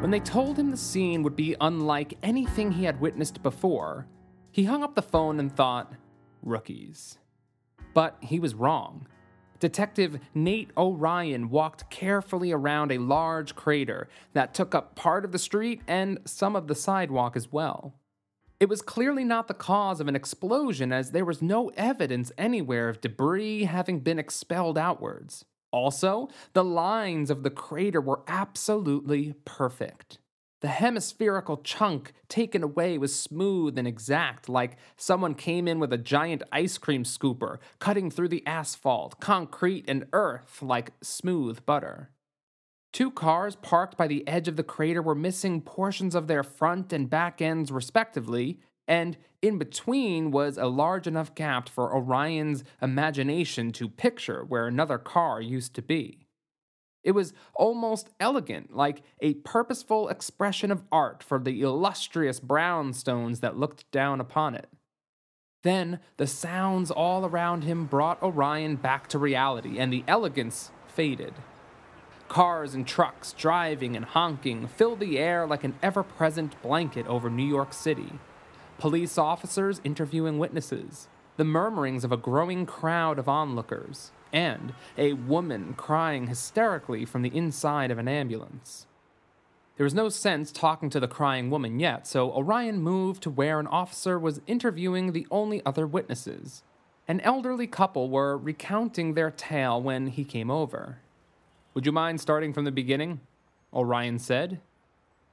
When they told him the scene would be unlike anything he had witnessed before, he hung up the phone and thought, rookies. But he was wrong. Detective Nate Orion walked carefully around a large crater that took up part of the street and some of the sidewalk as well. It was clearly not the cause of an explosion, as there was no evidence anywhere of debris having been expelled outwards. Also, the lines of the crater were absolutely perfect. The hemispherical chunk taken away was smooth and exact, like someone came in with a giant ice cream scooper, cutting through the asphalt, concrete, and earth like smooth butter. Two cars parked by the edge of the crater were missing portions of their front and back ends, respectively, and in between was a large enough gap for Orion's imagination to picture where another car used to be. It was almost elegant, like a purposeful expression of art for the illustrious brownstones that looked down upon it. Then the sounds all around him brought Orion back to reality, and the elegance faded. Cars and trucks driving and honking filled the air like an ever present blanket over New York City. Police officers interviewing witnesses, the murmurings of a growing crowd of onlookers, and a woman crying hysterically from the inside of an ambulance. There was no sense talking to the crying woman yet, so Orion moved to where an officer was interviewing the only other witnesses. An elderly couple were recounting their tale when he came over. Would you mind starting from the beginning? Orion said.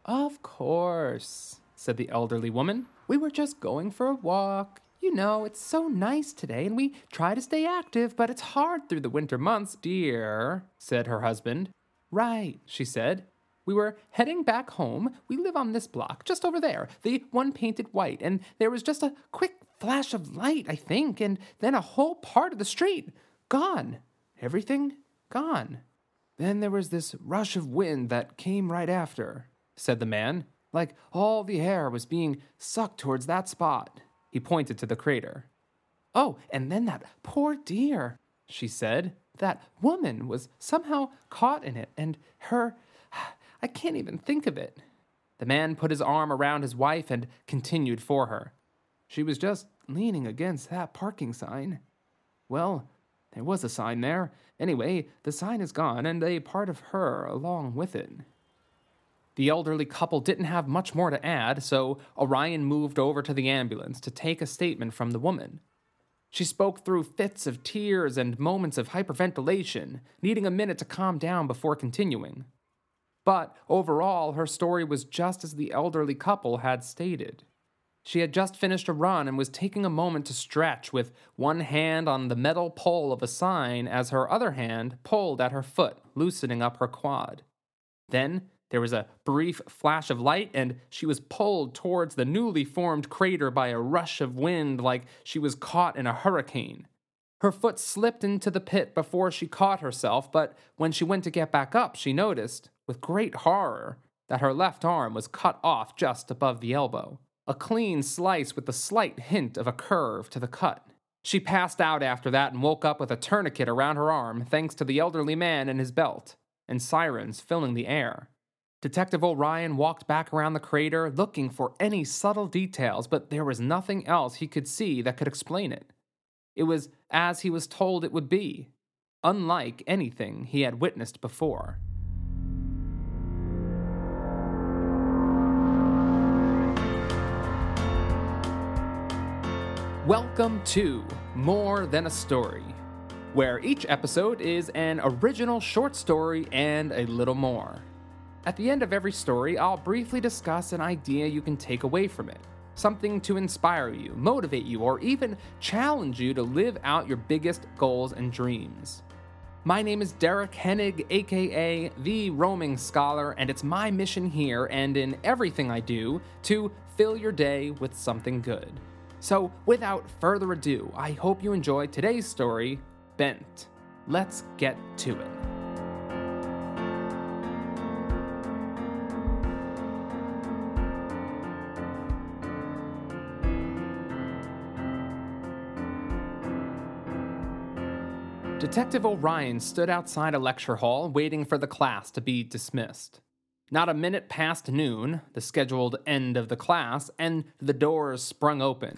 Of course, said the elderly woman. We were just going for a walk. You know, it's so nice today, and we try to stay active, but it's hard through the winter months, dear, said her husband. Right, she said. We were heading back home. We live on this block, just over there, the one painted white, and there was just a quick flash of light, I think, and then a whole part of the street gone. Everything gone. Then there was this rush of wind that came right after, said the man, like all the air was being sucked towards that spot. He pointed to the crater. Oh, and then that poor deer, she said. That woman was somehow caught in it, and her. I can't even think of it. The man put his arm around his wife and continued for her. She was just leaning against that parking sign. Well, there was a sign there. Anyway, the sign is gone, and a part of her along with it. The elderly couple didn't have much more to add, so Orion moved over to the ambulance to take a statement from the woman. She spoke through fits of tears and moments of hyperventilation, needing a minute to calm down before continuing. But overall, her story was just as the elderly couple had stated. She had just finished a run and was taking a moment to stretch with one hand on the metal pole of a sign as her other hand pulled at her foot, loosening up her quad. Then there was a brief flash of light, and she was pulled towards the newly formed crater by a rush of wind like she was caught in a hurricane. Her foot slipped into the pit before she caught herself, but when she went to get back up, she noticed, with great horror, that her left arm was cut off just above the elbow. A clean slice with a slight hint of a curve to the cut. She passed out after that and woke up with a tourniquet around her arm, thanks to the elderly man and his belt, and sirens filling the air. Detective Orion walked back around the crater looking for any subtle details, but there was nothing else he could see that could explain it. It was as he was told it would be, unlike anything he had witnessed before. Welcome to More Than a Story, where each episode is an original short story and a little more. At the end of every story, I'll briefly discuss an idea you can take away from it. Something to inspire you, motivate you, or even challenge you to live out your biggest goals and dreams. My name is Derek Hennig, aka The Roaming Scholar, and it's my mission here and in everything I do to fill your day with something good. So, without further ado, I hope you enjoy today's story, Bent. Let's get to it. Detective Orion stood outside a lecture hall waiting for the class to be dismissed. Not a minute past noon, the scheduled end of the class, and the doors sprung open.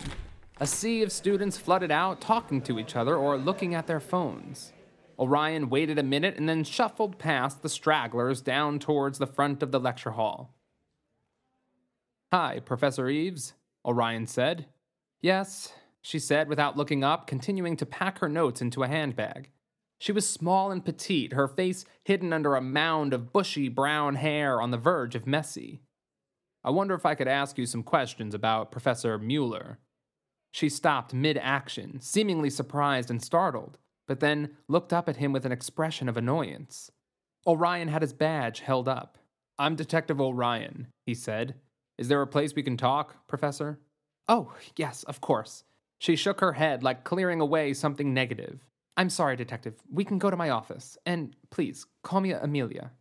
A sea of students flooded out, talking to each other or looking at their phones. Orion waited a minute and then shuffled past the stragglers down towards the front of the lecture hall. Hi, Professor Eaves, Orion said. Yes, she said without looking up, continuing to pack her notes into a handbag. She was small and petite, her face hidden under a mound of bushy brown hair on the verge of messy. I wonder if I could ask you some questions about Professor Müller. She stopped mid action, seemingly surprised and startled, but then looked up at him with an expression of annoyance. Orion had his badge held up. I'm Detective Orion, he said. Is there a place we can talk, Professor? Oh, yes, of course. She shook her head like clearing away something negative. I'm sorry, Detective. We can go to my office. And please, call me Emilia.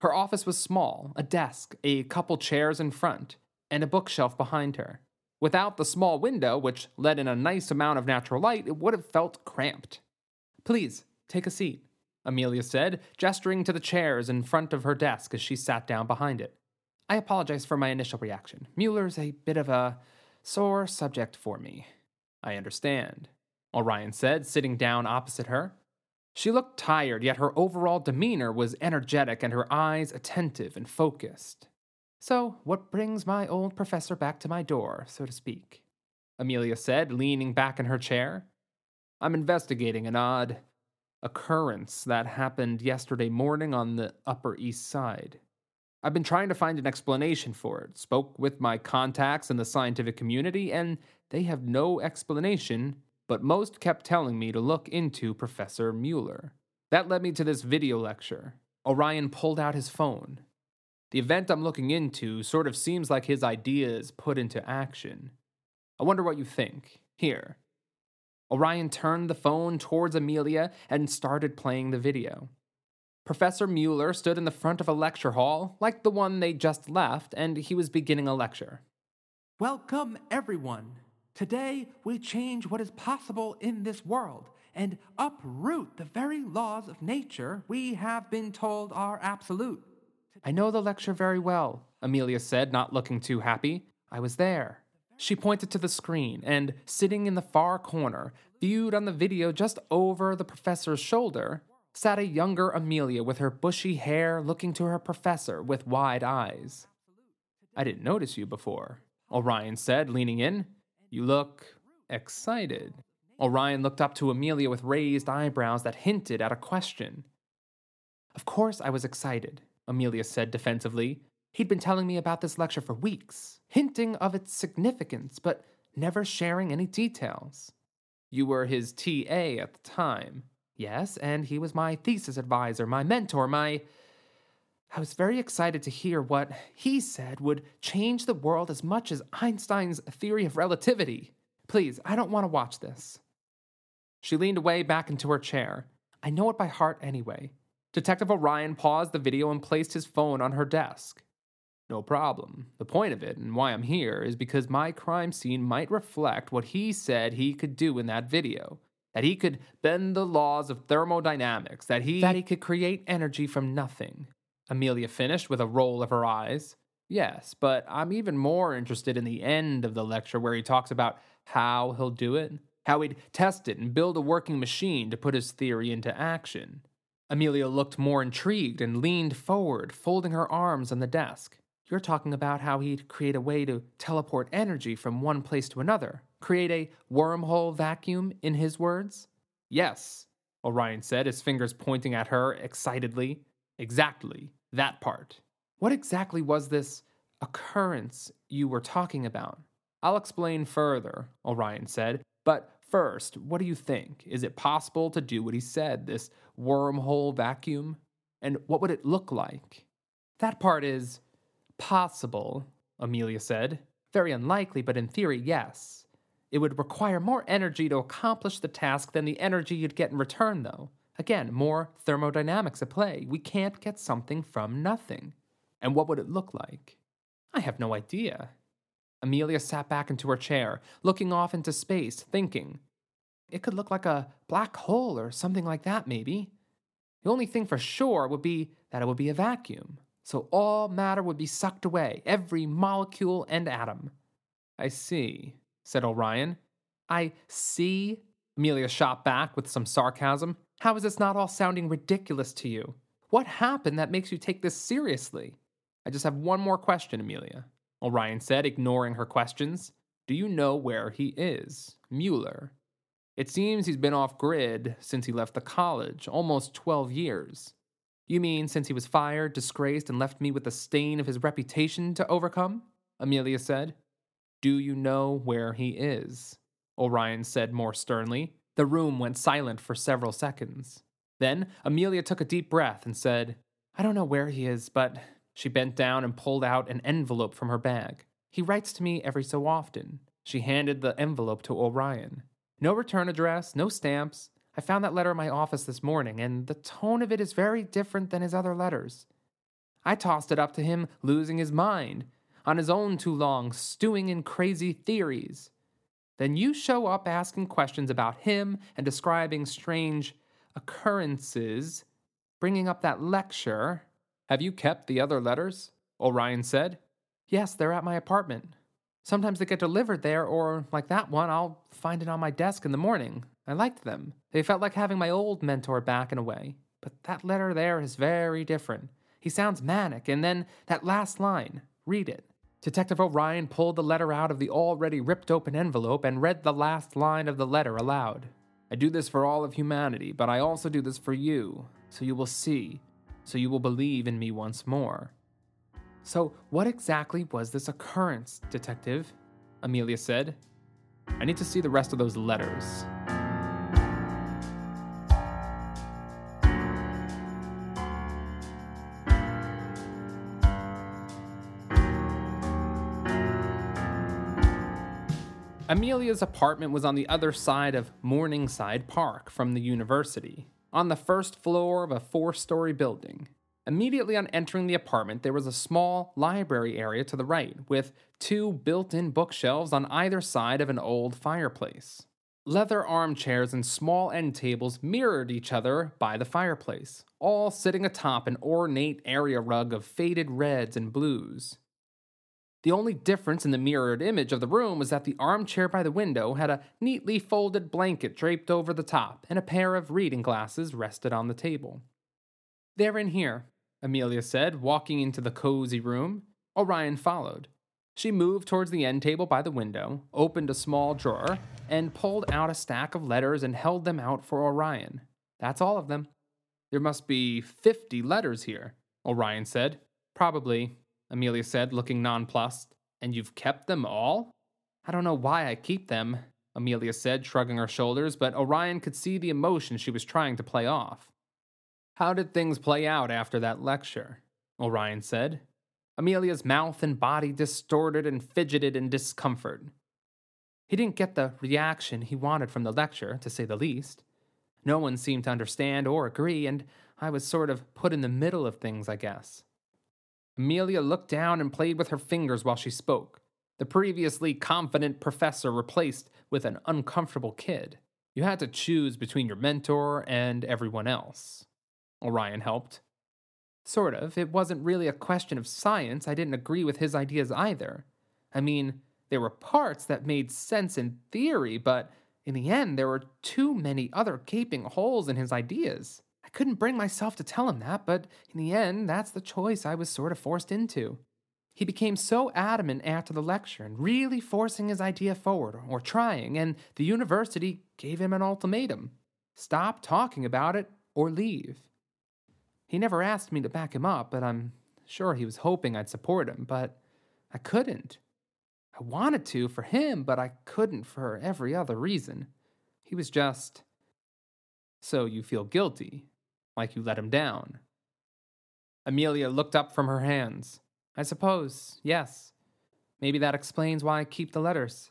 Her office was small a desk, a couple chairs in front, and a bookshelf behind her. Without the small window, which let in a nice amount of natural light, it would have felt cramped. Please, take a seat, Emilia said, gesturing to the chairs in front of her desk as she sat down behind it. I apologize for my initial reaction. Müller's a bit of a sore subject for me. I understand. Orion said, sitting down opposite her. She looked tired, yet her overall demeanor was energetic and her eyes attentive and focused. So, what brings my old professor back to my door, so to speak? Emilia said, leaning back in her chair. I'm investigating an odd occurrence that happened yesterday morning on the Upper East Side. I've been trying to find an explanation for it, spoke with my contacts in the scientific community, and they have no explanation but most kept telling me to look into Professor Müller. That led me to this video lecture. Orion pulled out his phone. The event I'm looking into sort of seems like his ideas put into action. I wonder what you think. Here. Orion turned the phone towards Emilia and started playing the video. Professor Müller stood in the front of a lecture hall, like the one they just left, and he was beginning a lecture. Welcome, everyone, Today, we change what is possible in this world and uproot the very laws of nature we have been told are absolute. I know the lecture very well, Emilia said, not looking too happy. I was there. She pointed to the screen, and sitting in the far corner, viewed on the video just over the professor's shoulder, sat a younger Emilia with her bushy hair looking to her professor with wide eyes. I didn't notice you before, Orion said, leaning in. You look excited. Orion looked up to Emilia with raised eyebrows that hinted at a question. Of course I was excited, Emilia said defensively. He'd been telling me about this lecture for weeks, hinting of its significance, but never sharing any details. You were his TA at the time. Yes, and he was my thesis advisor, my mentor, my I was very excited to hear what he said would change the world as much as Einstein's theory of relativity. Please, I don't want to watch this. She leaned away back into her chair. I know it by heart anyway. Detective Orion paused the video and placed his phone on her desk. No problem. The point of it, and why I'm here, is because my crime scene might reflect what he said he could do in that video. That he could bend the laws of thermodynamics, that he that he could create energy from nothing, Emilia finished with a roll of her eyes. Yes, but I'm even more interested in the end of the lecture where he talks about how he'll do it, how he'd test it and build a working machine to put his theory into action. Emilia looked more intrigued and leaned forward, folding her arms on the desk. You're talking about how he'd create a way to teleport energy from one place to another, create a wormhole vacuum, in his words? Yes, Orion said, his fingers pointing at her excitedly. Exactly, that part. What exactly was this occurrence you were talking about? I'll explain further, Orion said, but first, what do you think? Is it possible to do what he said, this wormhole vacuum? And what would it look like? That part is possible, Emilia said. Very unlikely, but in theory, yes. It would require more energy to accomplish the task than the energy you'd get in return, though. Again, more thermodynamics at play. We can't get something from nothing. And what would it look like? I have no idea. Emilia sat back into her chair, looking off into space, thinking. It could look like a black hole or something like that, maybe. The only thing for sure would be that it would be a vacuum. So all matter would be sucked away, every molecule and atom. I see, said Orion. I see, Emilia shot back with some sarcasm. How is this not all sounding ridiculous to you? What happened that makes you take this seriously? I just have one more question, Emilia. Orion said, ignoring her questions. Do you know where he is? Müller. It seems he's been off grid since he left the college, almost 12 years. You mean since he was fired, disgraced, and left me with the stain of his reputation to overcome? Emilia said. Do you know where he is? Orion said more sternly. The room went silent for several seconds. Then Emilia took a deep breath and said, I don't know where he is, but she bent down and pulled out an envelope from her bag. He writes to me every so often. She handed the envelope to Orion. No return address, no stamps. I found that letter in my office this morning, and the tone of it is very different than his other letters. I tossed it up to him, losing his mind, on his own too long, stewing in crazy theories. Then you show up asking questions about him and describing strange occurrences, bringing up that lecture. Have you kept the other letters? Orion said. Yes, they're at my apartment. Sometimes they get delivered there, or, like that one, I'll find it on my desk in the morning. I liked them. They felt like having my old mentor back in a way. But that letter there is very different. He sounds manic, and then that last line read it. Detective Orion pulled the letter out of the already ripped open envelope and read the last line of the letter aloud. I do this for all of humanity, but I also do this for you, so you will see, so you will believe in me once more. So, what exactly was this occurrence, Detective? Emilia said. I need to see the rest of those letters. Emilia's apartment was on the other side of Morningside Park from the university, on the first floor of a four story building. Immediately on entering the apartment, there was a small library area to the right, with two built in bookshelves on either side of an old fireplace. Leather armchairs and small end tables mirrored each other by the fireplace, all sitting atop an ornate area rug of faded reds and blues. The only difference in the mirrored image of the room was that the armchair by the window had a neatly folded blanket draped over the top, and a pair of reading glasses rested on the table. They're in here, Emilia said, walking into the cozy room. Orion followed. She moved towards the end table by the window, opened a small drawer, and pulled out a stack of letters and held them out for Orion. That's all of them. There must be fifty letters here, Orion said. Probably, Emilia said, looking nonplussed. And you've kept them all? I don't know why I keep them, Emilia said, shrugging her shoulders, but Orion could see the emotion she was trying to play off. How did things play out after that lecture? Orion said. Emilia's mouth and body distorted and fidgeted in discomfort. He didn't get the reaction he wanted from the lecture, to say the least. No one seemed to understand or agree, and I was sort of put in the middle of things, I guess. Emilia looked down and played with her fingers while she spoke. The previously confident professor replaced with an uncomfortable kid. You had to choose between your mentor and everyone else. Orion helped. Sort of. It wasn't really a question of science. I didn't agree with his ideas either. I mean, there were parts that made sense in theory, but in the end, there were too many other gaping holes in his ideas couldn't bring myself to tell him that, but in the end, that's the choice I was sort of forced into. He became so adamant after the lecture and really forcing his idea forward, or trying, and the university gave him an ultimatum stop talking about it or leave. He never asked me to back him up, but I'm sure he was hoping I'd support him, but I couldn't. I wanted to for him, but I couldn't for every other reason. He was just. So you feel guilty, like you let him down. Emilia looked up from her hands. I suppose, yes. Maybe that explains why I keep the letters.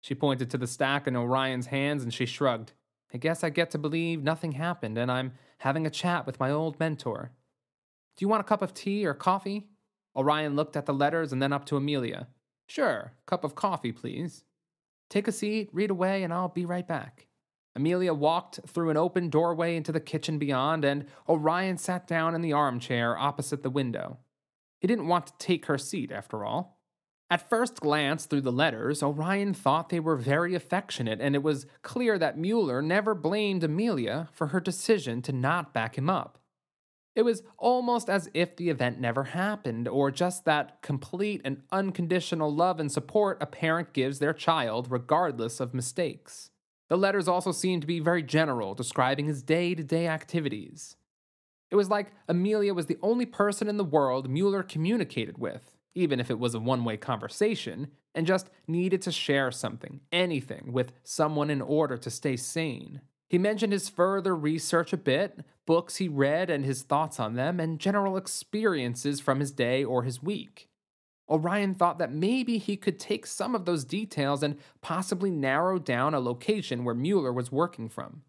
She pointed to the stack in Orion's hands and she shrugged. I guess I get to believe nothing happened and I'm having a chat with my old mentor. Do you want a cup of tea or coffee? Orion looked at the letters and then up to Emilia. Sure, cup of coffee, please. Take a seat, read away, and I'll be right back. Emilia walked through an open doorway into the kitchen beyond, and Orion sat down in the armchair opposite the window. He didn't want to take her seat, after all. At first glance through the letters, Orion thought they were very affectionate, and it was clear that Müller never blamed Emilia for her decision to not back him up. It was almost as if the event never happened, or just that complete and unconditional love and support a parent gives their child, regardless of mistakes. The letters also seemed to be very general, describing his day to day activities. It was like Emilia was the only person in the world Müller communicated with, even if it was a one way conversation, and just needed to share something, anything, with someone in order to stay sane. He mentioned his further research a bit, books he read and his thoughts on them, and general experiences from his day or his week. Orion thought that maybe he could take some of those details and possibly narrow down a location where Müller was working from.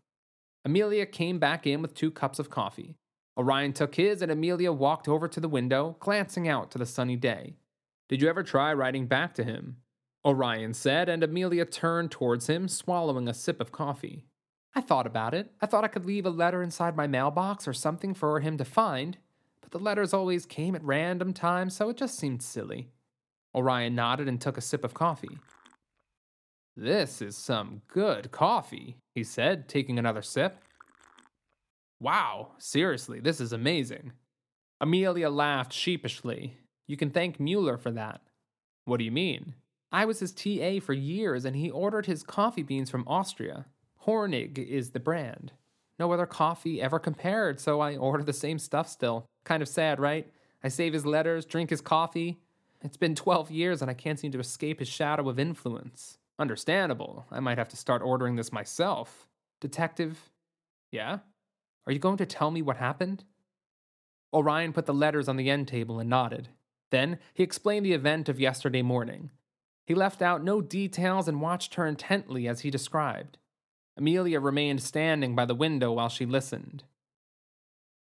Emilia came back in with two cups of coffee. Orion took his, and Emilia walked over to the window, glancing out to the sunny day. Did you ever try writing back to him? Orion said, and Emilia turned towards him, swallowing a sip of coffee. I thought about it. I thought I could leave a letter inside my mailbox or something for him to find, but the letters always came at random times, so it just seemed silly. Orion nodded and took a sip of coffee. This is some good coffee, he said, taking another sip. Wow, seriously, this is amazing. Emilia laughed sheepishly. You can thank Müller for that. What do you mean? I was his TA for years and he ordered his coffee beans from Austria. Hornig is the brand. No other coffee ever compared, so I order the same stuff still. Kind of sad, right? I save his letters, drink his coffee. It's been 12 years and I can't seem to escape his shadow of influence. Understandable. I might have to start ordering this myself. Detective? Yeah? Are you going to tell me what happened? Orion put the letters on the end table and nodded. Then he explained the event of yesterday morning. He left out no details and watched her intently as he described. Emilia remained standing by the window while she listened.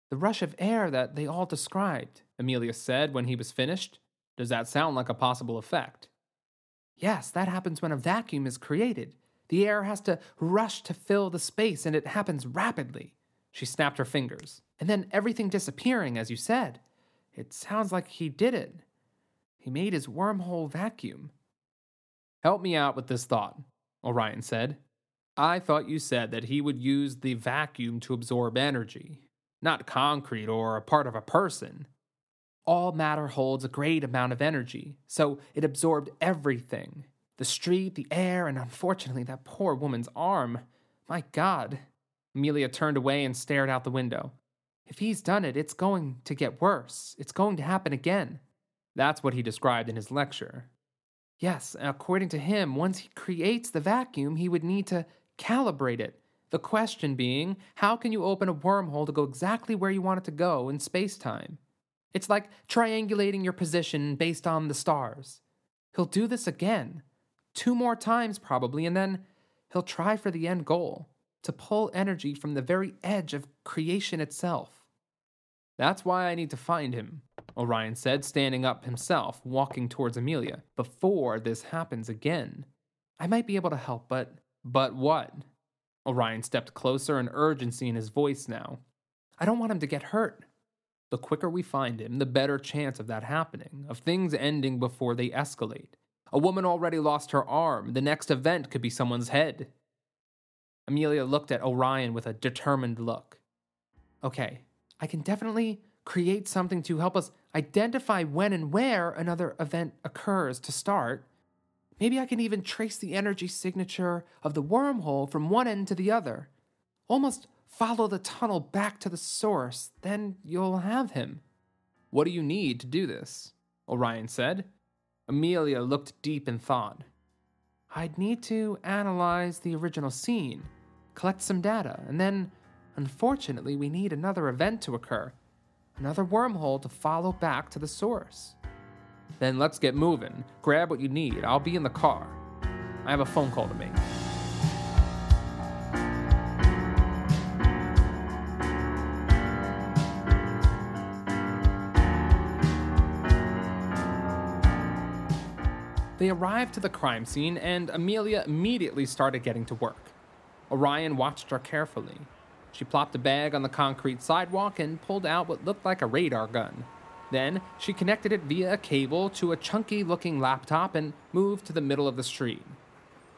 The rush of air that they all described, Emilia said when he was finished. Does that sound like a possible effect? Yes, that happens when a vacuum is created. The air has to rush to fill the space, and it happens rapidly. She snapped her fingers. And then everything disappearing, as you said. It sounds like he did it. He made his wormhole vacuum. Help me out with this thought, Orion said. I thought you said that he would use the vacuum to absorb energy, not concrete or a part of a person. All matter holds a great amount of energy, so it absorbed everything the street, the air, and unfortunately that poor woman's arm. My God. Emilia turned away and stared out the window. If he's done it, it's going to get worse. It's going to happen again. That's what he described in his lecture. Yes, according to him, once he creates the vacuum, he would need to Calibrate it. The question being, how can you open a wormhole to go exactly where you want it to go in space time? It's like triangulating your position based on the stars. He'll do this again, two more times probably, and then he'll try for the end goal to pull energy from the very edge of creation itself. That's why I need to find him, Orion said, standing up himself, walking towards Emilia, before this happens again. I might be able to help, but but what? Orion stepped closer, an urgency in his voice now. I don't want him to get hurt. The quicker we find him, the better chance of that happening, of things ending before they escalate. A woman already lost her arm. The next event could be someone's head. Emilia looked at Orion with a determined look. Okay, I can definitely create something to help us identify when and where another event occurs to start, Maybe I can even trace the energy signature of the wormhole from one end to the other. Almost follow the tunnel back to the source, then you'll have him. What do you need to do this? Orion said. Emilia looked deep in thought. I'd need to analyze the original scene, collect some data, and then, unfortunately, we need another event to occur, another wormhole to follow back to the source. Then let's get moving. Grab what you need. I'll be in the car. I have a phone call to make. They arrived to the crime scene, and Emilia immediately started getting to work. Orion watched her carefully. She plopped a bag on the concrete sidewalk and pulled out what looked like a radar gun. Then she connected it via a cable to a chunky looking laptop and moved to the middle of the street.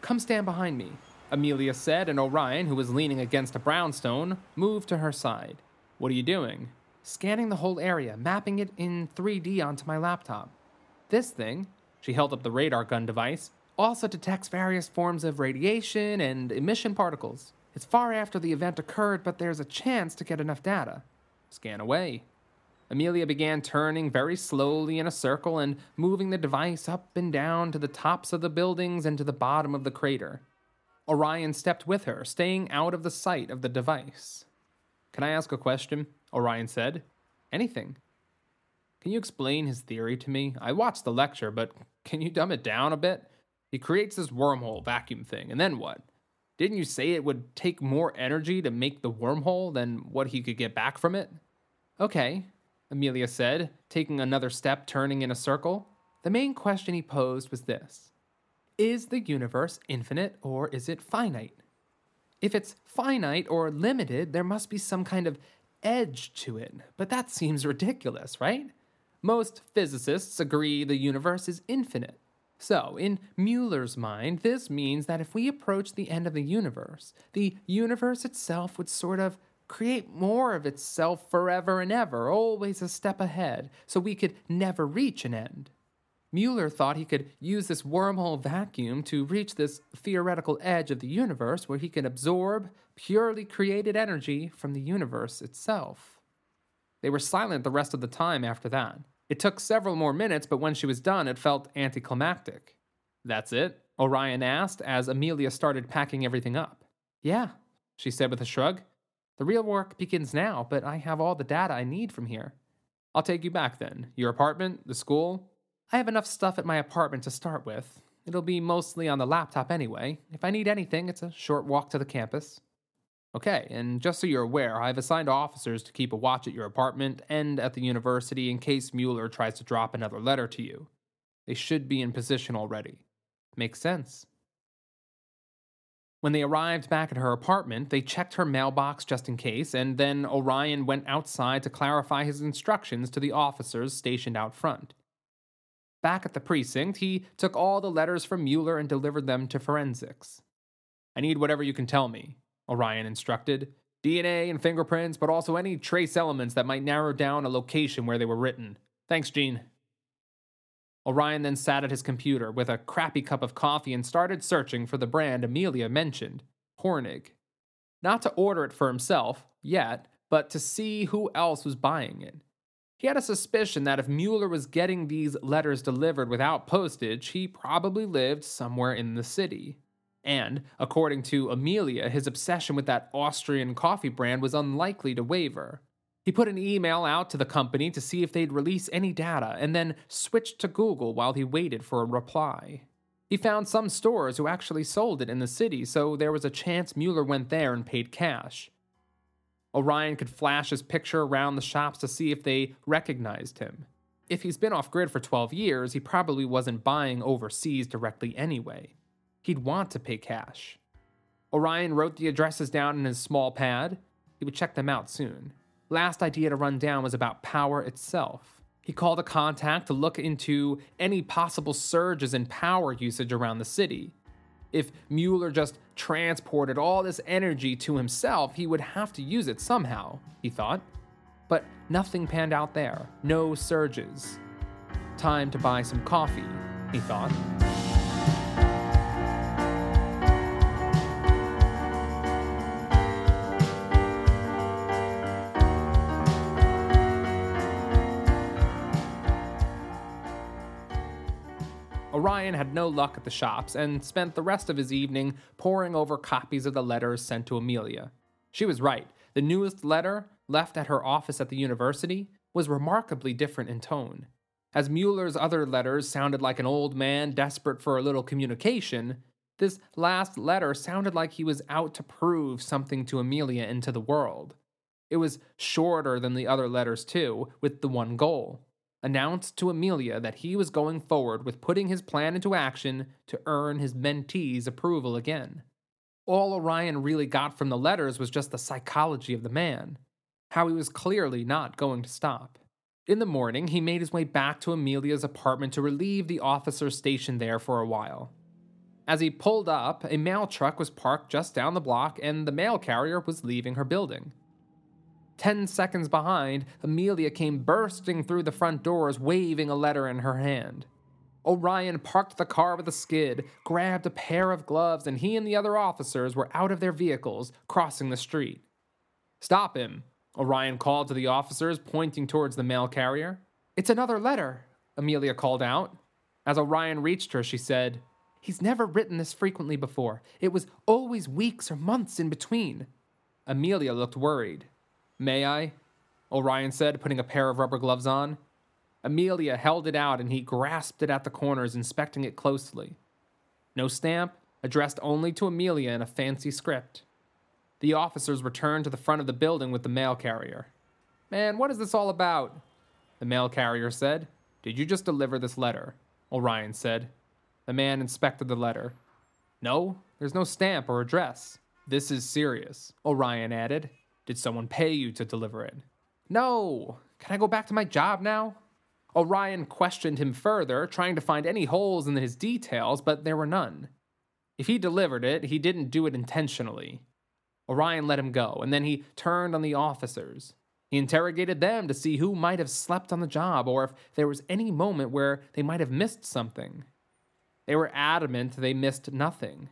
Come stand behind me, Emilia said, and Orion, who was leaning against a brownstone, moved to her side. What are you doing? Scanning the whole area, mapping it in 3D onto my laptop. This thing, she held up the radar gun device, also detects various forms of radiation and emission particles. It's far after the event occurred, but there's a chance to get enough data. Scan away. Emilia began turning very slowly in a circle and moving the device up and down to the tops of the buildings and to the bottom of the crater. Orion stepped with her, staying out of the sight of the device. Can I ask a question? Orion said. Anything. Can you explain his theory to me? I watched the lecture, but can you dumb it down a bit? He creates this wormhole vacuum thing, and then what? Didn't you say it would take more energy to make the wormhole than what he could get back from it? Okay, Emilia said, taking another step, turning in a circle. The main question he posed was this Is the universe infinite or is it finite? If it's finite or limited, there must be some kind of edge to it, but that seems ridiculous, right? Most physicists agree the universe is infinite. So, in Müller's mind, this means that if we approach the end of the universe, the universe itself would sort of create more of itself forever and ever, always a step ahead, so we could never reach an end. Müller thought he could use this wormhole vacuum to reach this theoretical edge of the universe where he could absorb purely created energy from the universe itself. They were silent the rest of the time after that. It took several more minutes, but when she was done, it felt anticlimactic. That's it? Orion asked as Emilia started packing everything up. Yeah, she said with a shrug. The real work begins now, but I have all the data I need from here. I'll take you back then. Your apartment, the school, I have enough stuff at my apartment to start with. It'll be mostly on the laptop anyway. If I need anything, it's a short walk to the campus. Okay, and just so you're aware, I've assigned officers to keep a watch at your apartment and at the university in case Müller tries to drop another letter to you. They should be in position already. Makes sense. When they arrived back at her apartment, they checked her mailbox just in case, and then Orion went outside to clarify his instructions to the officers stationed out front. Back at the precinct, he took all the letters from Müller and delivered them to forensics. I need whatever you can tell me, Orion instructed. DNA and fingerprints, but also any trace elements that might narrow down a location where they were written. Thanks, Gene. Orion then sat at his computer with a crappy cup of coffee and started searching for the brand Emilia mentioned, Hornig. Not to order it for himself, yet, but to see who else was buying it. He had a suspicion that if Müller was getting these letters delivered without postage, he probably lived somewhere in the city. And, according to Emilia, his obsession with that Austrian coffee brand was unlikely to waver. He put an email out to the company to see if they'd release any data and then switched to Google while he waited for a reply. He found some stores who actually sold it in the city, so there was a chance Müller went there and paid cash. Orion could flash his picture around the shops to see if they recognized him. If he's been off grid for 12 years, he probably wasn't buying overseas directly anyway. He'd want to pay cash. Orion wrote the addresses down in his small pad. He would check them out soon. Last idea to run down was about power itself. He called a contact to look into any possible surges in power usage around the city. If Müller just transported all this energy to himself, he would have to use it somehow, he thought. But nothing panned out there, no surges. Time to buy some coffee, he thought. Orion had no luck at the shops and spent the rest of his evening poring over copies of the letters sent to Emilia. She was right. The newest letter, left at her office at the university, was remarkably different in tone. As Müller's other letters sounded like an old man desperate for a little communication, this last letter sounded like he was out to prove something to Emilia and to the world. It was shorter than the other letters, too, with the one goal announced to Emilia that he was going forward with putting his plan into action to earn his mentee's approval again. All Orion really got from the letters was just the psychology of the man, how he was clearly not going to stop. In the morning, he made his way back to Emilia's apartment to relieve the officer stationed there for a while. As he pulled up, a mail truck was parked just down the block and the mail carrier was leaving her building. Ten seconds behind, Emilia came bursting through the front doors, waving a letter in her hand. Orion parked the car with a skid, grabbed a pair of gloves, and he and the other officers were out of their vehicles, crossing the street. Stop him, Orion called to the officers, pointing towards the mail carrier. It's another letter, Emilia called out. As Orion reached her, she said, He's never written this frequently before. It was always weeks or months in between. Emilia looked worried. May I? Orion said, putting a pair of rubber gloves on. Emilia held it out and he grasped it at the corners, inspecting it closely. No stamp, addressed only to Emilia in a fancy script. The officers returned to the front of the building with the mail carrier. Man, what is this all about? The mail carrier said. Did you just deliver this letter? Orion said. The man inspected the letter. No, there's no stamp or address. This is serious, Orion added. Did someone pay you to deliver it? No. Can I go back to my job now? Orion questioned him further, trying to find any holes in his details, but there were none. If he delivered it, he didn't do it intentionally. Orion let him go, and then he turned on the officers. He interrogated them to see who might have slept on the job or if there was any moment where they might have missed something. They were adamant they missed nothing.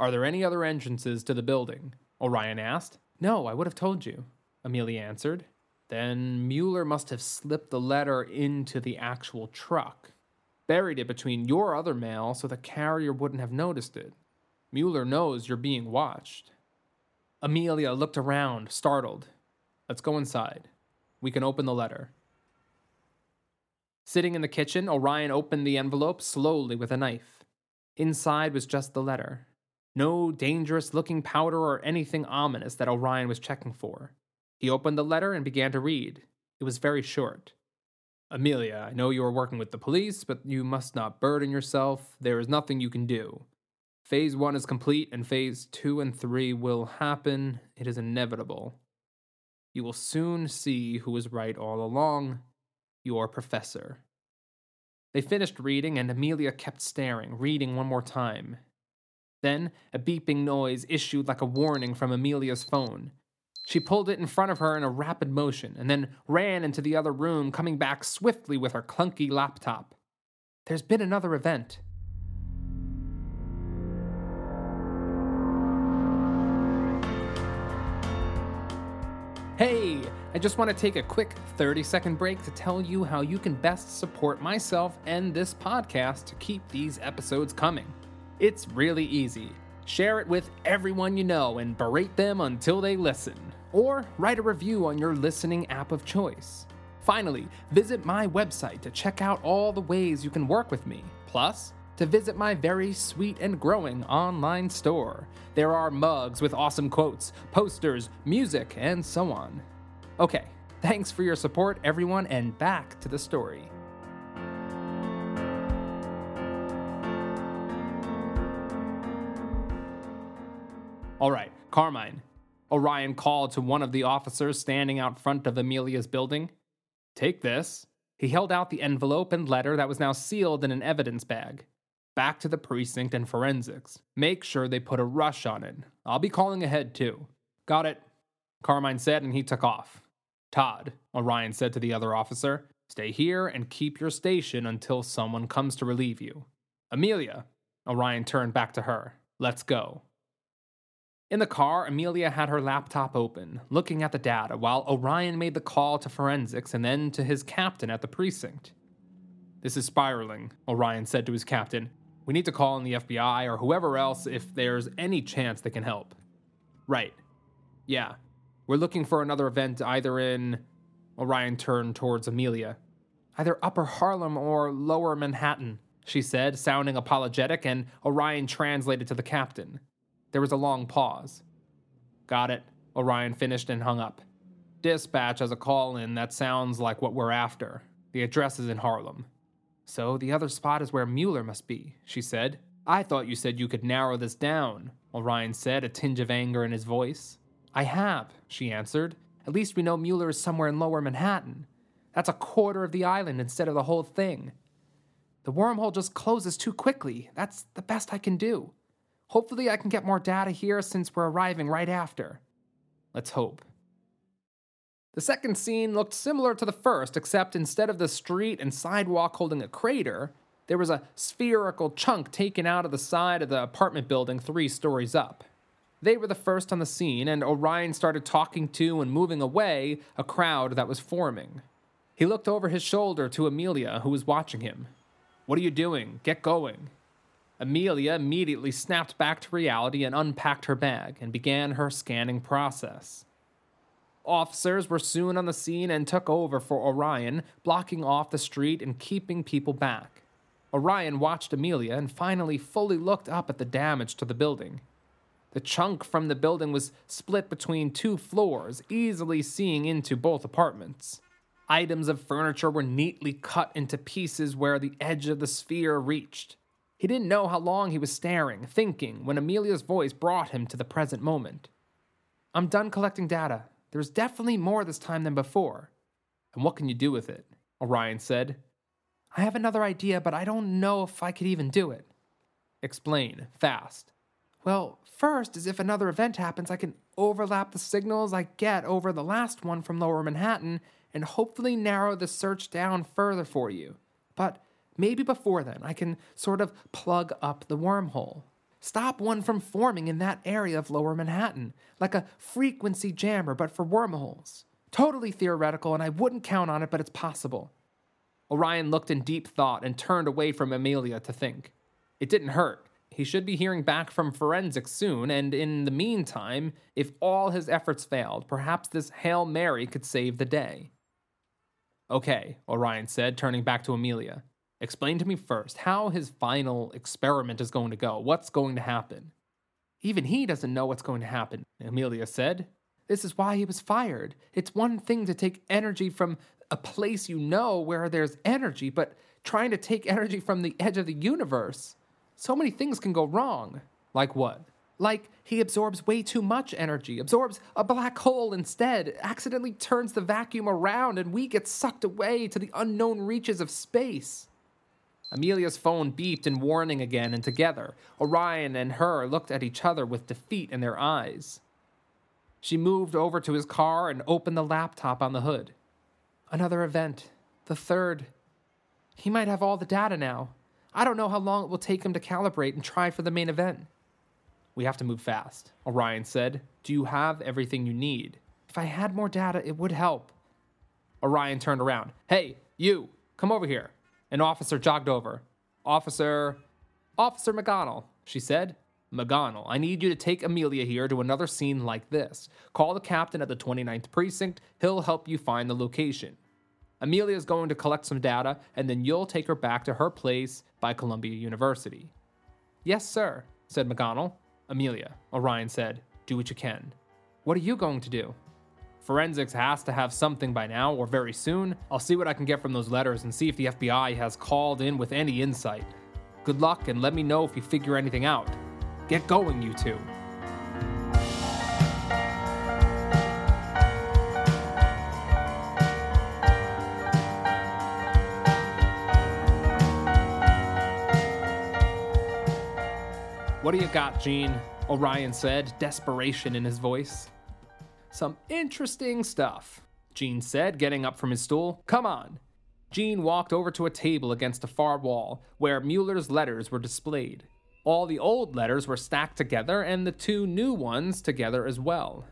Are there any other entrances to the building? Orion asked. No, I would have told you, Emilia answered. Then Müller must have slipped the letter into the actual truck, buried it between your other mail so the carrier wouldn't have noticed it. Müller knows you're being watched. Emilia looked around, startled. Let's go inside. We can open the letter. Sitting in the kitchen, Orion opened the envelope slowly with a knife. Inside was just the letter. No dangerous looking powder or anything ominous that Orion was checking for. He opened the letter and began to read. It was very short. Emilia, I know you are working with the police, but you must not burden yourself. There is nothing you can do. Phase one is complete, and phase two and three will happen. It is inevitable. You will soon see who was right all along your professor. They finished reading, and Emilia kept staring, reading one more time. Then a beeping noise issued like a warning from Emilia's phone. She pulled it in front of her in a rapid motion and then ran into the other room, coming back swiftly with her clunky laptop. There's been another event. Hey, I just want to take a quick 30 second break to tell you how you can best support myself and this podcast to keep these episodes coming. It's really easy. Share it with everyone you know and berate them until they listen or write a review on your listening app of choice. Finally, visit my website to check out all the ways you can work with me. Plus, to visit my very sweet and growing online store. There are mugs with awesome quotes, posters, music, and so on. Okay, thanks for your support, everyone, and back to the story. All right, Carmine, Orion called to one of the officers standing out front of Emilia's building. Take this. He held out the envelope and letter that was now sealed in an evidence bag. Back to the precinct and forensics. Make sure they put a rush on it. I'll be calling ahead too. Got it, Carmine said, and he took off. Todd, Orion said to the other officer, stay here and keep your station until someone comes to relieve you. Emilia, Orion turned back to her. Let's go. In the car, Emilia had her laptop open, looking at the data, while Orion made the call to forensics and then to his captain at the precinct. This is spiraling, Orion said to his captain. We need to call in the FBI or whoever else if there's any chance they can help. Right. Yeah. We're looking for another event either in. Orion turned towards Emilia. Either Upper Harlem or Lower Manhattan, she said, sounding apologetic, and Orion translated to the captain. There was a long pause. Got it, Orion finished and hung up. Dispatch has a call in that sounds like what we're after. The address is in Harlem. So the other spot is where Müller must be, she said. I thought you said you could narrow this down, Orion said, a tinge of anger in his voice. I have, she answered. At least we know Müller is somewhere in lower Manhattan. That's a quarter of the island instead of the whole thing. The wormhole just closes too quickly. That's the best I can do. Hopefully, I can get more data here since we're arriving right after. Let's hope. The second scene looked similar to the first, except instead of the street and sidewalk holding a crater, there was a spherical chunk taken out of the side of the apartment building three stories up. They were the first on the scene, and Orion started talking to and moving away a crowd that was forming. He looked over his shoulder to Emilia, who was watching him. What are you doing? Get going. Emilia immediately snapped back to reality and unpacked her bag and began her scanning process. Officers were soon on the scene and took over for Orion, blocking off the street and keeping people back. Orion watched Emilia and finally fully looked up at the damage to the building. The chunk from the building was split between two floors, easily seeing into both apartments. Items of furniture were neatly cut into pieces where the edge of the sphere reached. He didn't know how long he was staring, thinking, when Emilia's voice brought him to the present moment. I'm done collecting data. There's definitely more this time than before. And what can you do with it? Orion said. I have another idea, but I don't know if I could even do it. Explain, fast. Well, first is if another event happens, I can overlap the signals I get over the last one from Lower Manhattan and hopefully narrow the search down further for you. But maybe before then, I can sort of plug up the wormhole. Stop one from forming in that area of lower Manhattan, like a frequency jammer, but for wormholes. Totally theoretical, and I wouldn't count on it, but it's possible. Orion looked in deep thought and turned away from Emilia to think. It didn't hurt. He should be hearing back from forensics soon, and in the meantime, if all his efforts failed, perhaps this Hail Mary could save the day. Okay, Orion said, turning back to Emilia. Explain to me first how his final experiment is going to go. What's going to happen? Even he doesn't know what's going to happen, Emilia said. This is why he was fired. It's one thing to take energy from a place you know where there's energy, but trying to take energy from the edge of the universe. So many things can go wrong. Like what? Like he absorbs way too much energy, absorbs a black hole instead, accidentally turns the vacuum around, and we get sucked away to the unknown reaches of space. Emilia's phone beeped in warning again, and together, Orion and her looked at each other with defeat in their eyes. She moved over to his car and opened the laptop on the hood. Another event. The third. He might have all the data now. I don't know how long it will take him to calibrate and try for the main event. We have to move fast, Orion said. Do you have everything you need? If I had more data, it would help. Orion turned around. Hey, you, come over here. An officer jogged over. Officer. Officer McGonnell, she said. McGonnell, I need you to take Emilia here to another scene like this. Call the captain at the 29th precinct. He'll help you find the location. Emilia is going to collect some data, and then you'll take her back to her place by Columbia University. Yes, sir, said McGonnell. Emilia, Orion said, do what you can. What are you going to do? Forensics has to have something by now or very soon. I'll see what I can get from those letters and see if the FBI has called in with any insight. Good luck and let me know if you figure anything out. Get going, you two. What do you got, Gene? Orion said, desperation in his voice. Some interesting stuff, Gene said, getting up from his stool. Come on. Gene walked over to a table against a far wall where Müller's letters were displayed. All the old letters were stacked together and the two new ones together as well.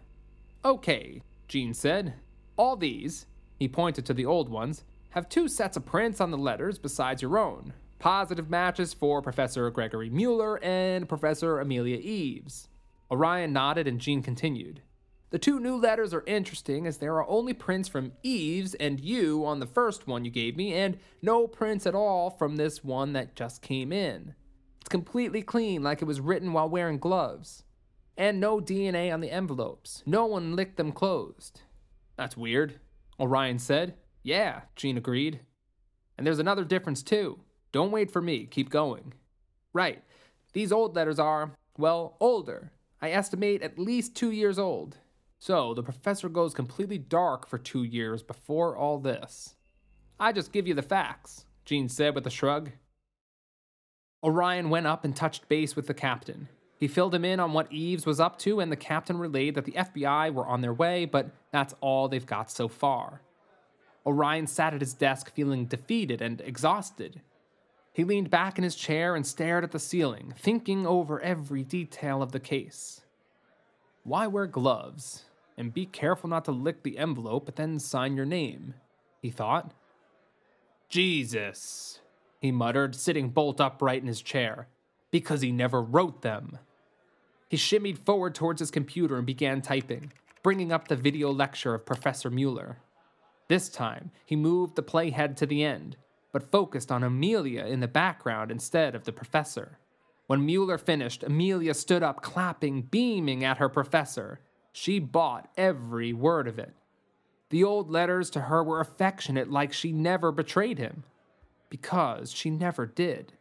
Okay, Gene said. All these, he pointed to the old ones, have two sets of prints on the letters besides your own. Positive matches for Professor Gregory Müller and Professor Emilia Eaves. Orion nodded and Gene continued. The two new letters are interesting as there are only prints from Eaves and you on the first one you gave me, and no prints at all from this one that just came in. It's completely clean, like it was written while wearing gloves. And no DNA on the envelopes. No one licked them closed. That's weird, Orion said. Yeah, Gene agreed. And there's another difference, too. Don't wait for me, keep going. Right. These old letters are, well, older. I estimate at least two years old. So the professor goes completely dark for two years before all this. I just give you the facts, Gene said with a shrug. Orion went up and touched base with the captain. He filled him in on what Eaves was up to, and the captain relayed that the FBI were on their way, but that's all they've got so far. Orion sat at his desk feeling defeated and exhausted. He leaned back in his chair and stared at the ceiling, thinking over every detail of the case. Why wear gloves? And be careful not to lick the envelope, but then sign your name, he thought. Jesus, he muttered, sitting bolt upright in his chair, because he never wrote them. He shimmied forward towards his computer and began typing, bringing up the video lecture of Professor Müller. This time, he moved the playhead to the end, but focused on Emilia in the background instead of the professor. When Müller finished, Emilia stood up, clapping, beaming at her professor. She bought every word of it. The old letters to her were affectionate, like she never betrayed him. Because she never did.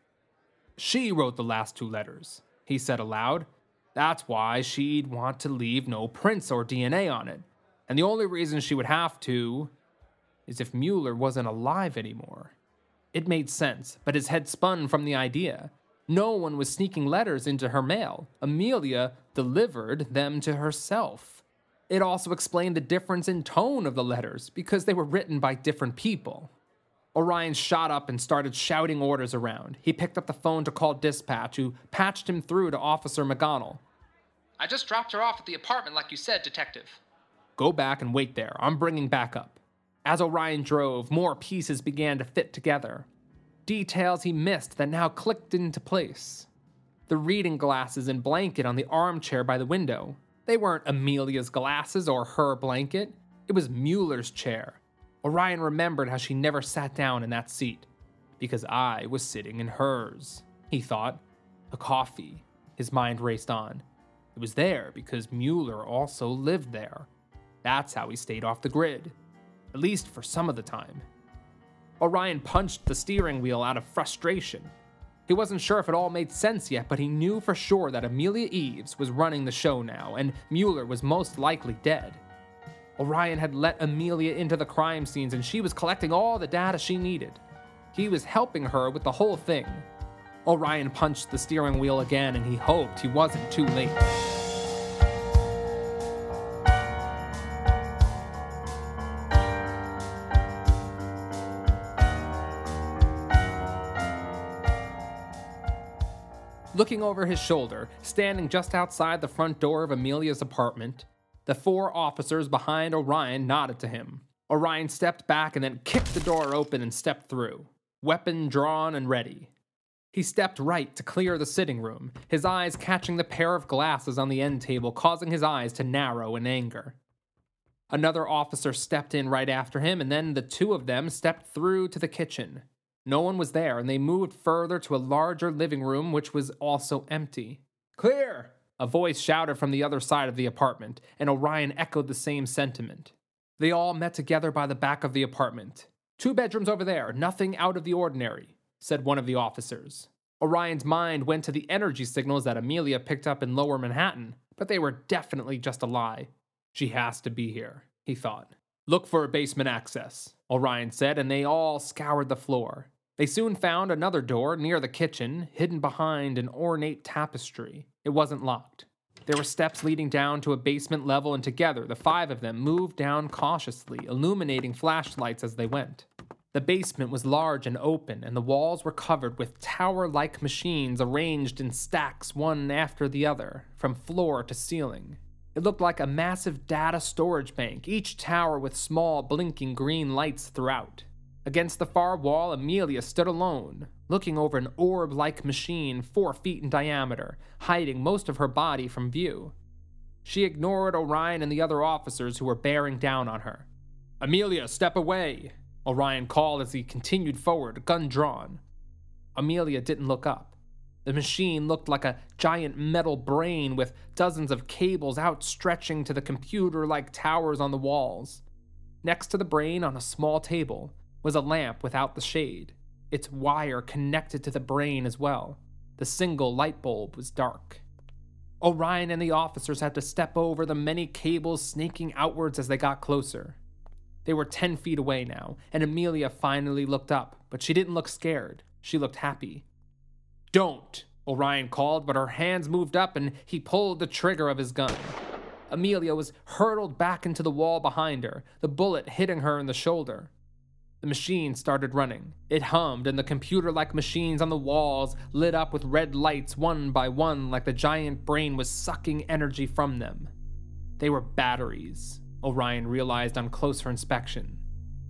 She wrote the last two letters, he said aloud. That's why she'd want to leave no prints or DNA on it. And the only reason she would have to is if Müller wasn't alive anymore. It made sense, but his head spun from the idea. No one was sneaking letters into her mail. Emilia delivered them to herself. It also explained the difference in tone of the letters because they were written by different people. Orion shot up and started shouting orders around. He picked up the phone to call dispatch, who patched him through to Officer McGonnell. I just dropped her off at the apartment like you said, Detective. Go back and wait there. I'm bringing back up. As Orion drove, more pieces began to fit together. Details he missed that now clicked into place. The reading glasses and blanket on the armchair by the window. They weren't Emilia's glasses or her blanket, it was Müller's chair. Orion remembered how she never sat down in that seat. Because I was sitting in hers, he thought. A coffee. His mind raced on. It was there because Müller also lived there. That's how he stayed off the grid at least for some of the time. Orion punched the steering wheel out of frustration. He wasn't sure if it all made sense yet, but he knew for sure that Emilia Eaves was running the show now, and Müller was most likely dead. Orion had let Emilia into the crime scenes, and she was collecting all the data she needed. He was helping her with the whole thing. Orion punched the steering wheel again, and he hoped he wasn't too late. Looking over his shoulder, standing just outside the front door of Emilia's apartment, the four officers behind Orion nodded to him. Orion stepped back and then kicked the door open and stepped through, weapon drawn and ready. He stepped right to clear the sitting room, his eyes catching the pair of glasses on the end table, causing his eyes to narrow in anger. Another officer stepped in right after him, and then the two of them stepped through to the kitchen. No one was there, and they moved further to a larger living room, which was also empty. Clear! A voice shouted from the other side of the apartment, and Orion echoed the same sentiment. They all met together by the back of the apartment. Two bedrooms over there, nothing out of the ordinary, said one of the officers. Orion's mind went to the energy signals that Emilia picked up in lower Manhattan, but they were definitely just a lie. She has to be here, he thought. Look for a basement access, Orion said, and they all scoured the floor. They soon found another door near the kitchen, hidden behind an ornate tapestry. It wasn't locked. There were steps leading down to a basement level, and together the five of them moved down cautiously, illuminating flashlights as they went. The basement was large and open, and the walls were covered with tower like machines arranged in stacks one after the other, from floor to ceiling. It looked like a massive data storage bank, each tower with small blinking green lights throughout. Against the far wall, Emilia stood alone, looking over an orb like machine four feet in diameter, hiding most of her body from view. She ignored Orion and the other officers who were bearing down on her. Emilia, step away! Orion called as he continued forward, gun drawn. Emilia didn't look up. The machine looked like a giant metal brain with dozens of cables outstretching to the computer like towers on the walls. Next to the brain, on a small table, was a lamp without the shade, its wire connected to the brain as well. The single light bulb was dark. Orion and the officers had to step over the many cables snaking outwards as they got closer. They were 10 feet away now, and Emilia finally looked up, but she didn't look scared. She looked happy. Don't, Orion called, but her hands moved up and he pulled the trigger of his gun. Emilia was hurtled back into the wall behind her, the bullet hitting her in the shoulder. The machine started running. It hummed, and the computer like machines on the walls lit up with red lights one by one, like the giant brain was sucking energy from them. They were batteries, Orion realized on closer inspection.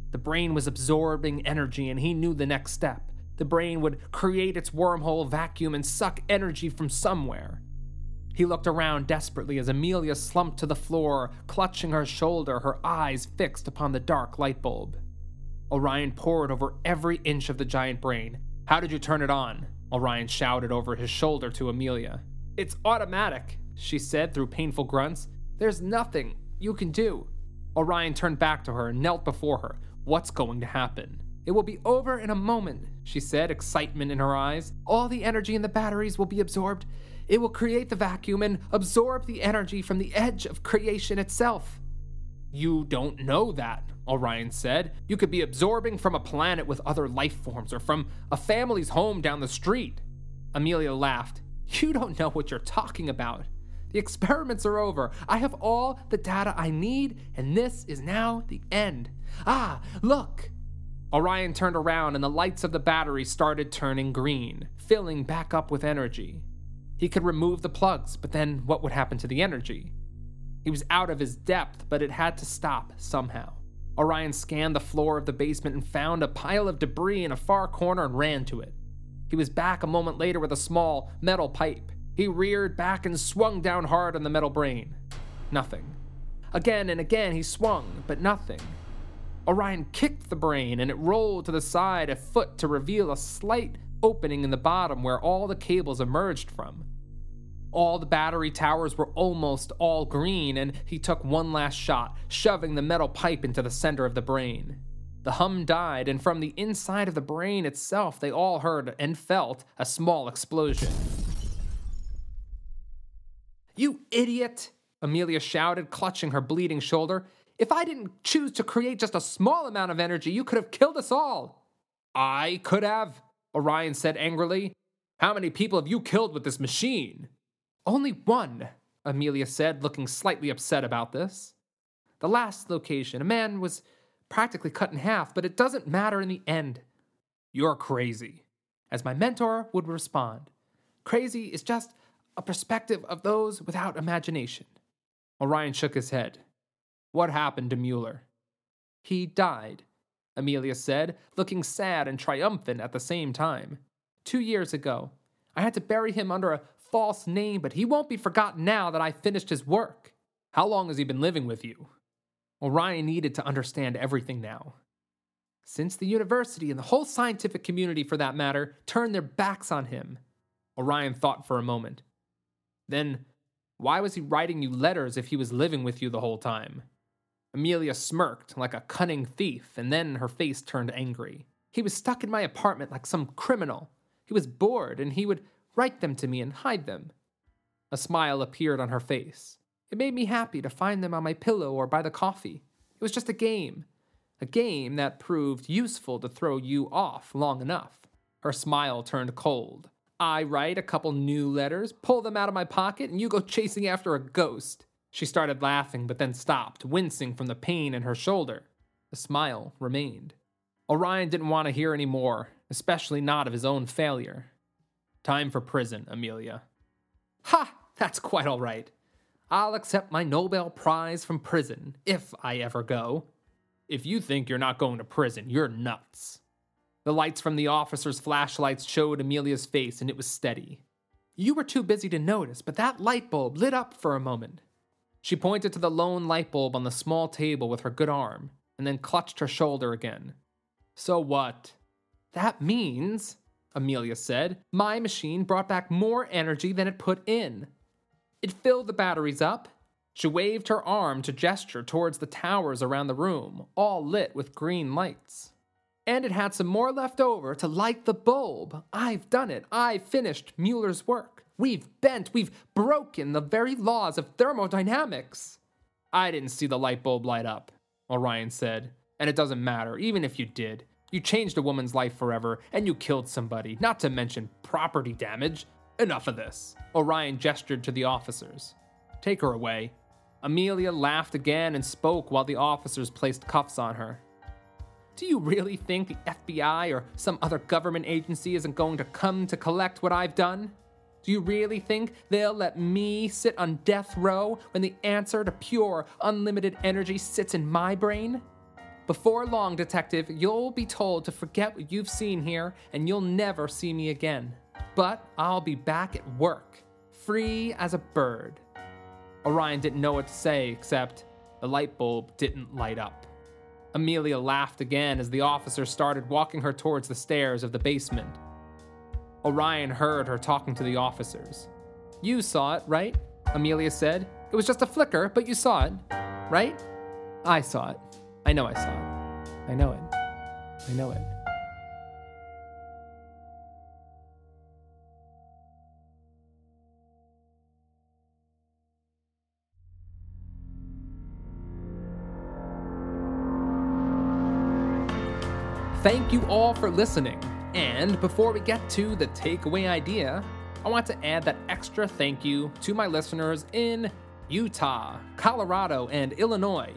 The brain was absorbing energy, and he knew the next step. The brain would create its wormhole vacuum and suck energy from somewhere. He looked around desperately as Emilia slumped to the floor, clutching her shoulder, her eyes fixed upon the dark light bulb. Orion poured over every inch of the giant brain. How did you turn it on? Orion shouted over his shoulder to Emilia. It's automatic, she said through painful grunts. There's nothing you can do. Orion turned back to her and knelt before her. What's going to happen? It will be over in a moment, she said, excitement in her eyes. All the energy in the batteries will be absorbed. It will create the vacuum and absorb the energy from the edge of creation itself. You don't know that, Orion said. You could be absorbing from a planet with other life forms or from a family's home down the street. Emilia laughed. You don't know what you're talking about. The experiments are over. I have all the data I need, and this is now the end. Ah, look! Orion turned around, and the lights of the battery started turning green, filling back up with energy. He could remove the plugs, but then what would happen to the energy? He was out of his depth, but it had to stop somehow. Orion scanned the floor of the basement and found a pile of debris in a far corner and ran to it. He was back a moment later with a small metal pipe. He reared back and swung down hard on the metal brain. Nothing. Again and again he swung, but nothing. Orion kicked the brain and it rolled to the side a foot to reveal a slight opening in the bottom where all the cables emerged from. All the battery towers were almost all green, and he took one last shot, shoving the metal pipe into the center of the brain. The hum died, and from the inside of the brain itself, they all heard and felt a small explosion. You idiot! Amelia shouted, clutching her bleeding shoulder. If I didn't choose to create just a small amount of energy, you could have killed us all. I could have, Orion said angrily. How many people have you killed with this machine? Only one, Emilia said, looking slightly upset about this. The last location, a man was practically cut in half, but it doesn't matter in the end. You're crazy, as my mentor would respond. Crazy is just a perspective of those without imagination. Orion shook his head. What happened to Müller? He died, Emilia said, looking sad and triumphant at the same time. Two years ago. I had to bury him under a false name, but he won't be forgotten now that I finished his work. How long has he been living with you? Orion needed to understand everything now. Since the university and the whole scientific community, for that matter, turned their backs on him, Orion thought for a moment. Then, why was he writing you letters if he was living with you the whole time? Emilia smirked like a cunning thief, and then her face turned angry. He was stuck in my apartment like some criminal. He was bored, and he would write them to me and hide them. A smile appeared on her face. It made me happy to find them on my pillow or by the coffee. It was just a game. A game that proved useful to throw you off long enough. Her smile turned cold. I write a couple new letters, pull them out of my pocket, and you go chasing after a ghost. She started laughing, but then stopped, wincing from the pain in her shoulder. The smile remained. Orion didn't want to hear any more, especially not of his own failure. Time for prison, Emilia. Ha! That's quite all right. I'll accept my Nobel Prize from prison, if I ever go. If you think you're not going to prison, you're nuts. The lights from the officer's flashlights showed Emilia's face, and it was steady. You were too busy to notice, but that light bulb lit up for a moment. She pointed to the lone light bulb on the small table with her good arm, and then clutched her shoulder again. So what? That means, Emilia said, my machine brought back more energy than it put in. It filled the batteries up. She waved her arm to gesture towards the towers around the room, all lit with green lights. And it had some more left over to light the bulb. I've done it. I've finished Müller's work. We've bent, we've broken the very laws of thermodynamics. I didn't see the light bulb light up, Orion said. And it doesn't matter, even if you did. You changed a woman's life forever, and you killed somebody, not to mention property damage. Enough of this. Orion gestured to the officers. Take her away. Emilia laughed again and spoke while the officers placed cuffs on her. Do you really think the FBI or some other government agency isn't going to come to collect what I've done? Do you really think they'll let me sit on death row when the answer to pure, unlimited energy sits in my brain? Before long, Detective, you'll be told to forget what you've seen here and you'll never see me again. But I'll be back at work, free as a bird. Orion didn't know what to say except the light bulb didn't light up. Emilia laughed again as the officer started walking her towards the stairs of the basement. Orion heard her talking to the officers. You saw it, right? Emilia said. It was just a flicker, but you saw it, right? I saw it. I know I saw it. I know it. I know it. Thank you all for listening. And before we get to the takeaway idea, I want to add that extra thank you to my listeners in Utah, Colorado, and Illinois.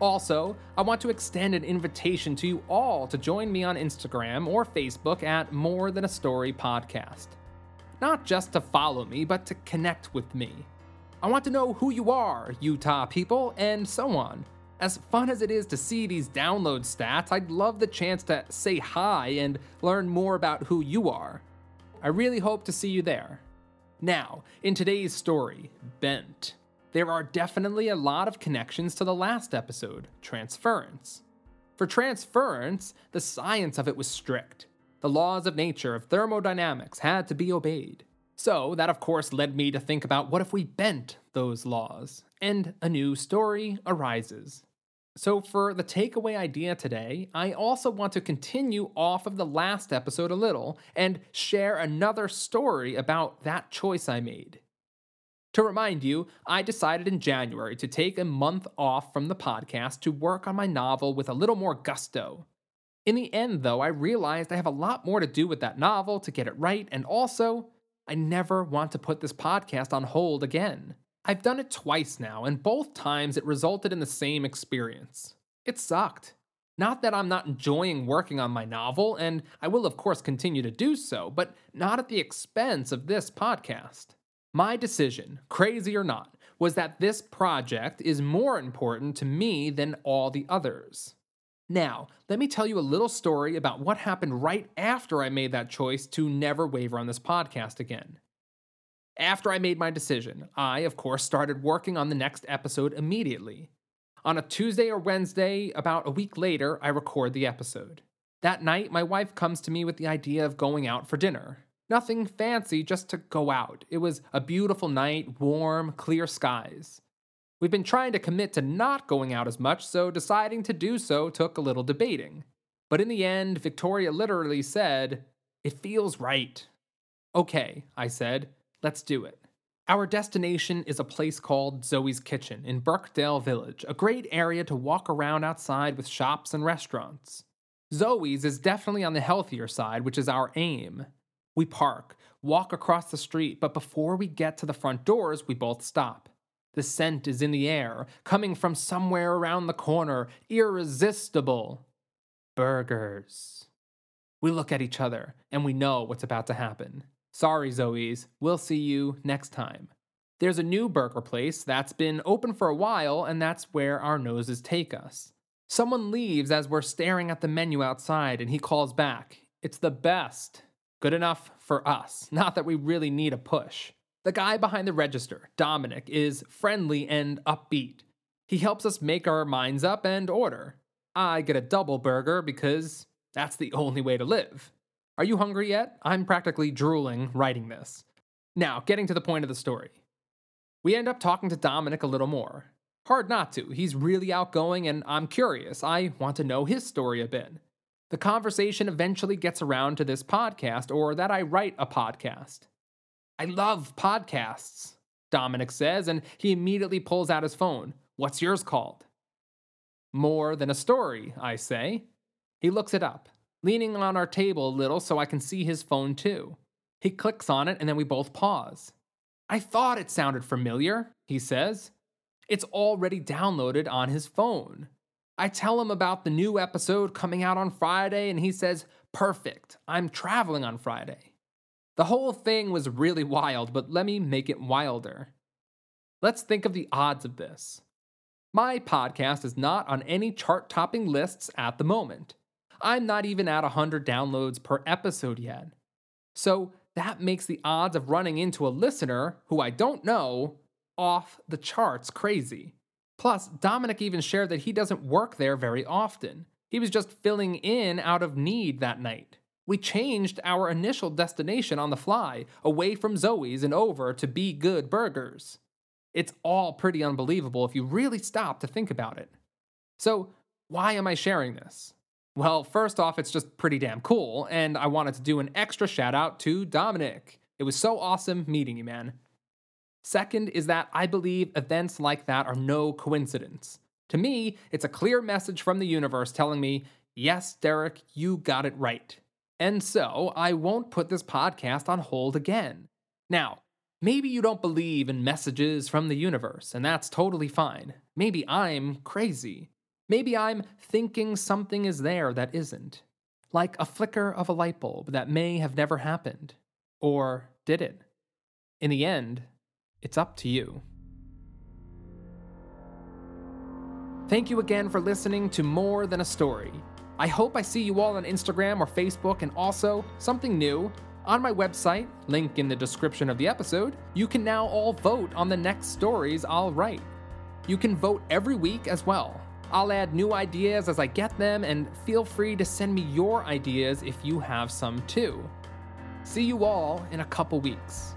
Also, I want to extend an invitation to you all to join me on Instagram or Facebook at More Than a Story Podcast. Not just to follow me, but to connect with me. I want to know who you are, Utah people, and so on. As fun as it is to see these download stats, I'd love the chance to say hi and learn more about who you are. I really hope to see you there. Now, in today's story, Bent, there are definitely a lot of connections to the last episode, Transference. For transference, the science of it was strict. The laws of nature of thermodynamics had to be obeyed. So, that of course led me to think about what if we bent those laws, and a new story arises. So, for the takeaway idea today, I also want to continue off of the last episode a little and share another story about that choice I made. To remind you, I decided in January to take a month off from the podcast to work on my novel with a little more gusto. In the end, though, I realized I have a lot more to do with that novel to get it right, and also, I never want to put this podcast on hold again. I've done it twice now, and both times it resulted in the same experience. It sucked. Not that I'm not enjoying working on my novel, and I will, of course, continue to do so, but not at the expense of this podcast. My decision, crazy or not, was that this project is more important to me than all the others. Now, let me tell you a little story about what happened right after I made that choice to never waver on this podcast again. After I made my decision, I, of course, started working on the next episode immediately. On a Tuesday or Wednesday, about a week later, I record the episode. That night, my wife comes to me with the idea of going out for dinner. Nothing fancy, just to go out. It was a beautiful night, warm, clear skies. We've been trying to commit to not going out as much, so deciding to do so took a little debating. But in the end, Victoria literally said, It feels right. Okay, I said. Let's do it. Our destination is a place called Zoe's Kitchen in Birkdale Village, a great area to walk around outside with shops and restaurants. Zoe's is definitely on the healthier side, which is our aim. We park, walk across the street, but before we get to the front doors, we both stop. The scent is in the air, coming from somewhere around the corner, irresistible. Burgers. We look at each other, and we know what's about to happen. Sorry, Zoe's. We'll see you next time. There's a new burger place that's been open for a while, and that's where our noses take us. Someone leaves as we're staring at the menu outside, and he calls back. It's the best. Good enough for us. Not that we really need a push. The guy behind the register, Dominic, is friendly and upbeat. He helps us make our minds up and order. I get a double burger because that's the only way to live. Are you hungry yet? I'm practically drooling writing this. Now, getting to the point of the story. We end up talking to Dominic a little more. Hard not to. He's really outgoing and I'm curious. I want to know his story a bit. The conversation eventually gets around to this podcast or that I write a podcast. I love podcasts, Dominic says, and he immediately pulls out his phone. What's yours called? More than a story, I say. He looks it up, leaning on our table a little so I can see his phone too. He clicks on it and then we both pause. I thought it sounded familiar, he says. It's already downloaded on his phone. I tell him about the new episode coming out on Friday, and he says, Perfect, I'm traveling on Friday. The whole thing was really wild, but let me make it wilder. Let's think of the odds of this. My podcast is not on any chart topping lists at the moment. I'm not even at 100 downloads per episode yet. So that makes the odds of running into a listener who I don't know off the charts crazy. Plus, Dominic even shared that he doesn't work there very often. He was just filling in out of need that night. We changed our initial destination on the fly, away from Zoe's and over to Be Good Burgers. It's all pretty unbelievable if you really stop to think about it. So, why am I sharing this? Well, first off, it's just pretty damn cool, and I wanted to do an extra shout out to Dominic. It was so awesome meeting you, man. Second is that I believe events like that are no coincidence. To me, it's a clear message from the universe telling me, yes, Derek, you got it right. And so I won't put this podcast on hold again. Now, maybe you don't believe in messages from the universe, and that's totally fine. Maybe I'm crazy. Maybe I'm thinking something is there that isn't. Like a flicker of a light bulb that may have never happened. Or did it? In the end, it's up to you. Thank you again for listening to More Than a Story. I hope I see you all on Instagram or Facebook, and also, something new, on my website, link in the description of the episode, you can now all vote on the next stories I'll write. You can vote every week as well. I'll add new ideas as I get them, and feel free to send me your ideas if you have some too. See you all in a couple weeks.